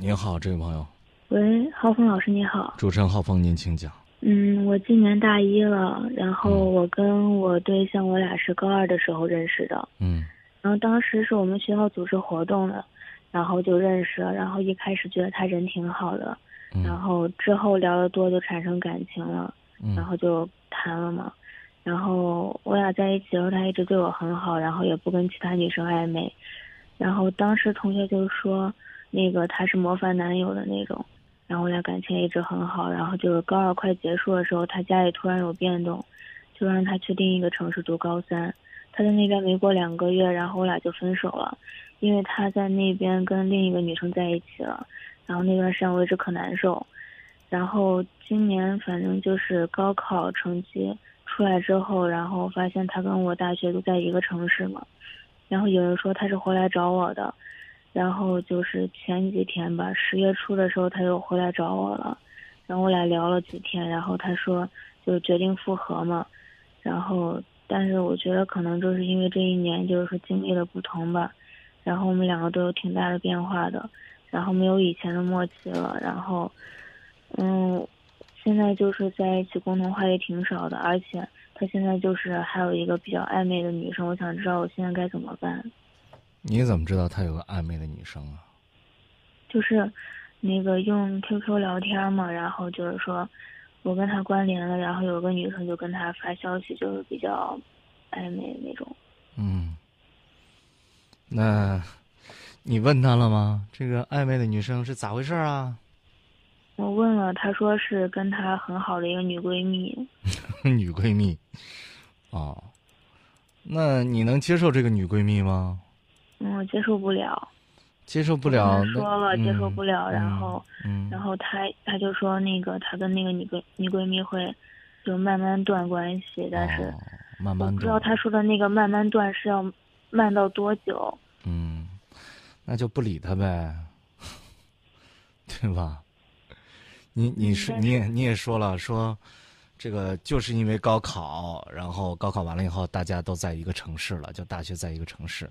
您好，这位朋友。喂，浩峰老师，你好。主持人浩峰，您请讲。嗯，我今年大一了，然后我跟我对象，我俩是高二的时候认识的。嗯。然后当时是我们学校组织活动的，然后就认识了。然后一开始觉得他人挺好的，然后之后聊得多就产生感情了，然后就谈了嘛。然后我俩在一起的时候，他一直对我很好，然后也不跟其他女生暧昧。然后当时同学就说，那个他是模范男友的那种。然后俩感情一直很好。然后就是高二快结束的时候，他家里突然有变动，就让他去另一个城市读高三。他在那边没过两个月，然后我俩就分手了，因为他在那边跟另一个女生在一起了。然后那段时间我一直可难受。然后今年反正就是高考成绩出来之后，然后发现他跟我大学都在一个城市嘛。然后有人说他是回来找我的，然后就是前几天吧，十月初的时候他又回来找我了，然后我俩聊了几天，然后他说就决定复合嘛，然后但是我觉得可能就是因为这一年就是说经历了不同吧，然后我们两个都有挺大的变化的，然后没有以前的默契了，然后嗯，现在就是在一起共同话题挺少的，而且。他现在就是还有一个比较暧昧的女生，我想知道我现在该怎么办。你怎么知道他有个暧昧的女生啊？就是那个用 QQ 聊天嘛，然后就是说我跟他关联了，然后有个女生就跟他发消息，就是比较暧昧那种。嗯，那你问他了吗？这个暧昧的女生是咋回事啊？我问了，她说是跟她很好的一个女闺蜜。女闺蜜，哦，那你能接受这个女闺蜜吗？嗯，接受不了。接受不了。说了接受不了，然后，然后他他就说那个他跟那个女闺女闺蜜会就慢慢断关系，但是慢慢不知道他说的那个慢慢断是要慢到多久。嗯，那就不理他呗，对吧？你你是你也你也说了说，这个就是因为高考，然后高考完了以后，大家都在一个城市了，就大学在一个城市，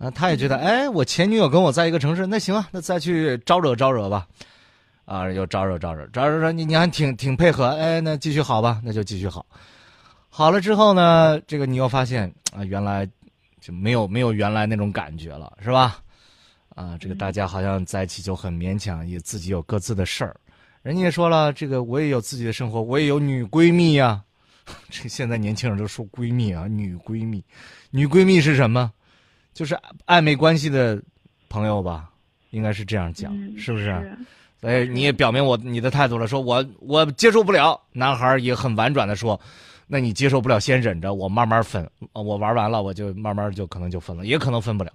啊，他也觉得，哎，我前女友跟我在一个城市，那行啊，那再去招惹招惹吧，啊，又招惹招惹，招惹说你你还挺挺配合，哎，那继续好吧，那就继续好，好了之后呢，这个你又发现啊，原来就没有没有原来那种感觉了，是吧？啊，这个大家好像在一起就很勉强，也自己有各自的事儿。人家也说了，这个我也有自己的生活，我也有女闺蜜呀。这现在年轻人都说闺蜜啊，女闺蜜，女闺蜜是什么？就是暧昧关系的朋友吧，应该是这样讲，是不是？所以你也表明我你的态度了，说我我接受不了。男孩也很婉转的说，那你接受不了，先忍着，我慢慢分。我玩完了，我就慢慢就可能就分了，也可能分不了。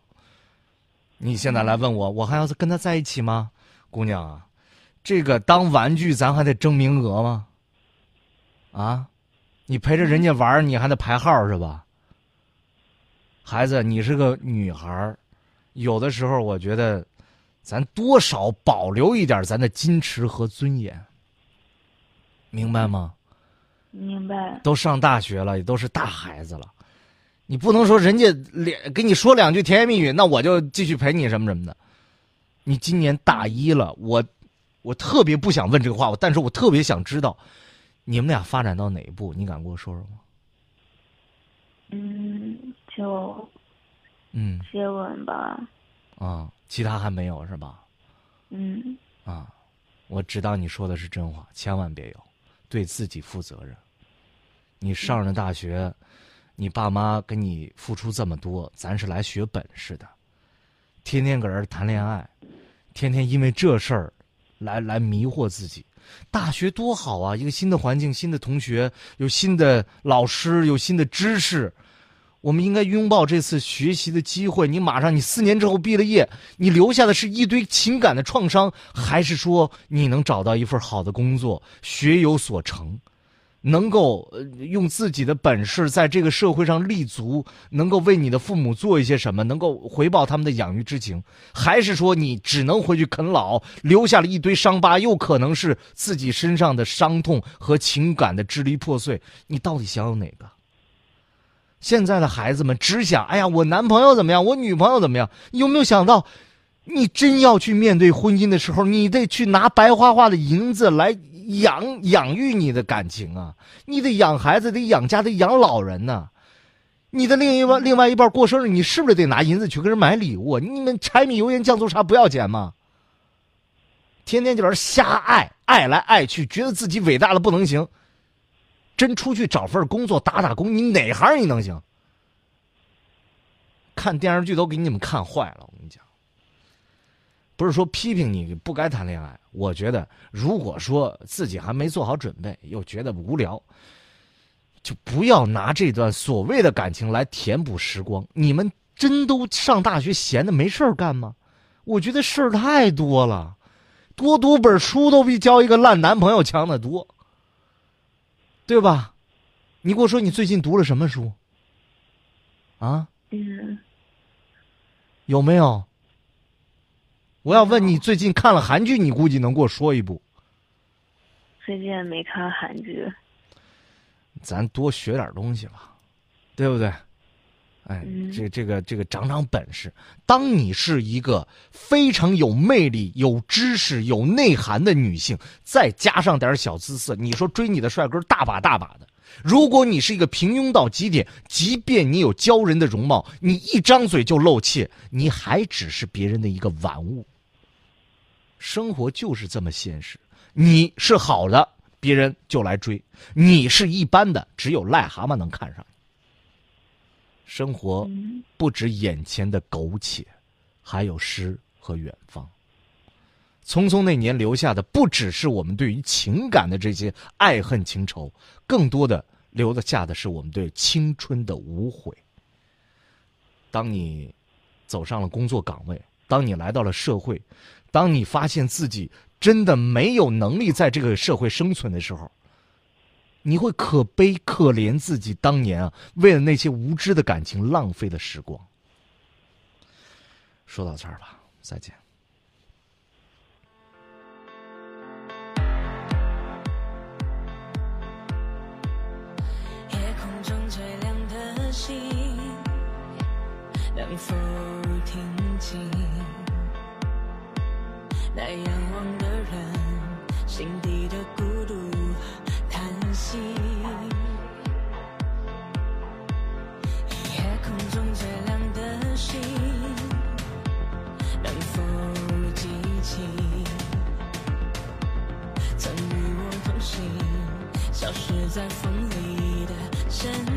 你现在来问我，我还要跟他在一起吗，姑娘啊？这个当玩具，咱还得争名额吗？啊，你陪着人家玩，你还得排号是吧？孩子，你是个女孩有的时候我觉得，咱多少保留一点咱的矜持和尊严，明白吗？明白。都上大学了，也都是大孩子了，你不能说人家两跟你说两句甜言蜜语，那我就继续陪你什么什么的。你今年大一了，我。我特别不想问这个话，但是我特别想知道，你们俩发展到哪一步？你敢跟我说说吗？嗯，就，嗯，接吻吧。啊，其他还没有是吧？嗯。啊，我知道你说的是真话，千万别有，对自己负责任。你上了大学，你爸妈给你付出这么多，咱是来学本事的，天天搁这谈恋爱，天天因为这事儿。来来迷惑自己，大学多好啊！一个新的环境，新的同学，有新的老师，有新的知识。我们应该拥抱这次学习的机会。你马上，你四年之后毕了业，你留下的是一堆情感的创伤，还是说你能找到一份好的工作，学有所成？能够用自己的本事在这个社会上立足，能够为你的父母做一些什么，能够回报他们的养育之情，还是说你只能回去啃老，留下了一堆伤疤，又可能是自己身上的伤痛和情感的支离破碎？你到底想要哪个？现在的孩子们只想：哎呀，我男朋友怎么样？我女朋友怎么样？有没有想到，你真要去面对婚姻的时候，你得去拿白花花的银子来养养育你的感情啊！你得养孩子，得养家，得养老人呢。你的另一半、另外一半过生日，你是不是得拿银子去给人买礼物？你们柴米油盐酱醋茶不要钱吗？天天就是瞎爱，爱来爱去，觉得自己伟大的不能行。真出去找份工作打打工，你哪行你能行？看电视剧都给你们看坏了，我跟你讲。不是说批评你不该谈恋爱，我觉得如果说自己还没做好准备，又觉得无聊，就不要拿这段所谓的感情来填补时光。你们真都上大学闲的没事儿干吗？我觉得事儿太多了，多读本书都比交一个烂男朋友强得多，对吧？你给我说，你最近读了什么书？啊？嗯。有没有？我要问你，最近看了韩剧，你估计能给我说一部。最近没看韩剧。咱多学点东西吧，对不对？哎，这这个这个长长本事。当你是一个非常有魅力、有知识、有内涵的女性，再加上点小姿色，你说追你的帅哥大把大把的。如果你是一个平庸到极点，即便你有骄人的容貌，你一张嘴就露怯，你还只是别人的一个玩物。生活就是这么现实，你是好的，别人就来追；你是一般的，只有癞蛤蟆能看上你。生活不止眼前的苟且，还有诗和远方。匆匆那年留下的，不只是我们对于情感的这些爱恨情仇，更多的留得下的是我们对青春的无悔。当你走上了工作岗位，当你来到了社会，当你发现自己真的没有能力在这个社会生存的时候，你会可悲可怜自己当年啊，为了那些无知的感情浪费的时光。说到这儿吧，再见。夜空中最亮的星能否听清那仰望的人心底的孤独夜空中最亮的星，能否记起曾与我同行、消失在风里的身？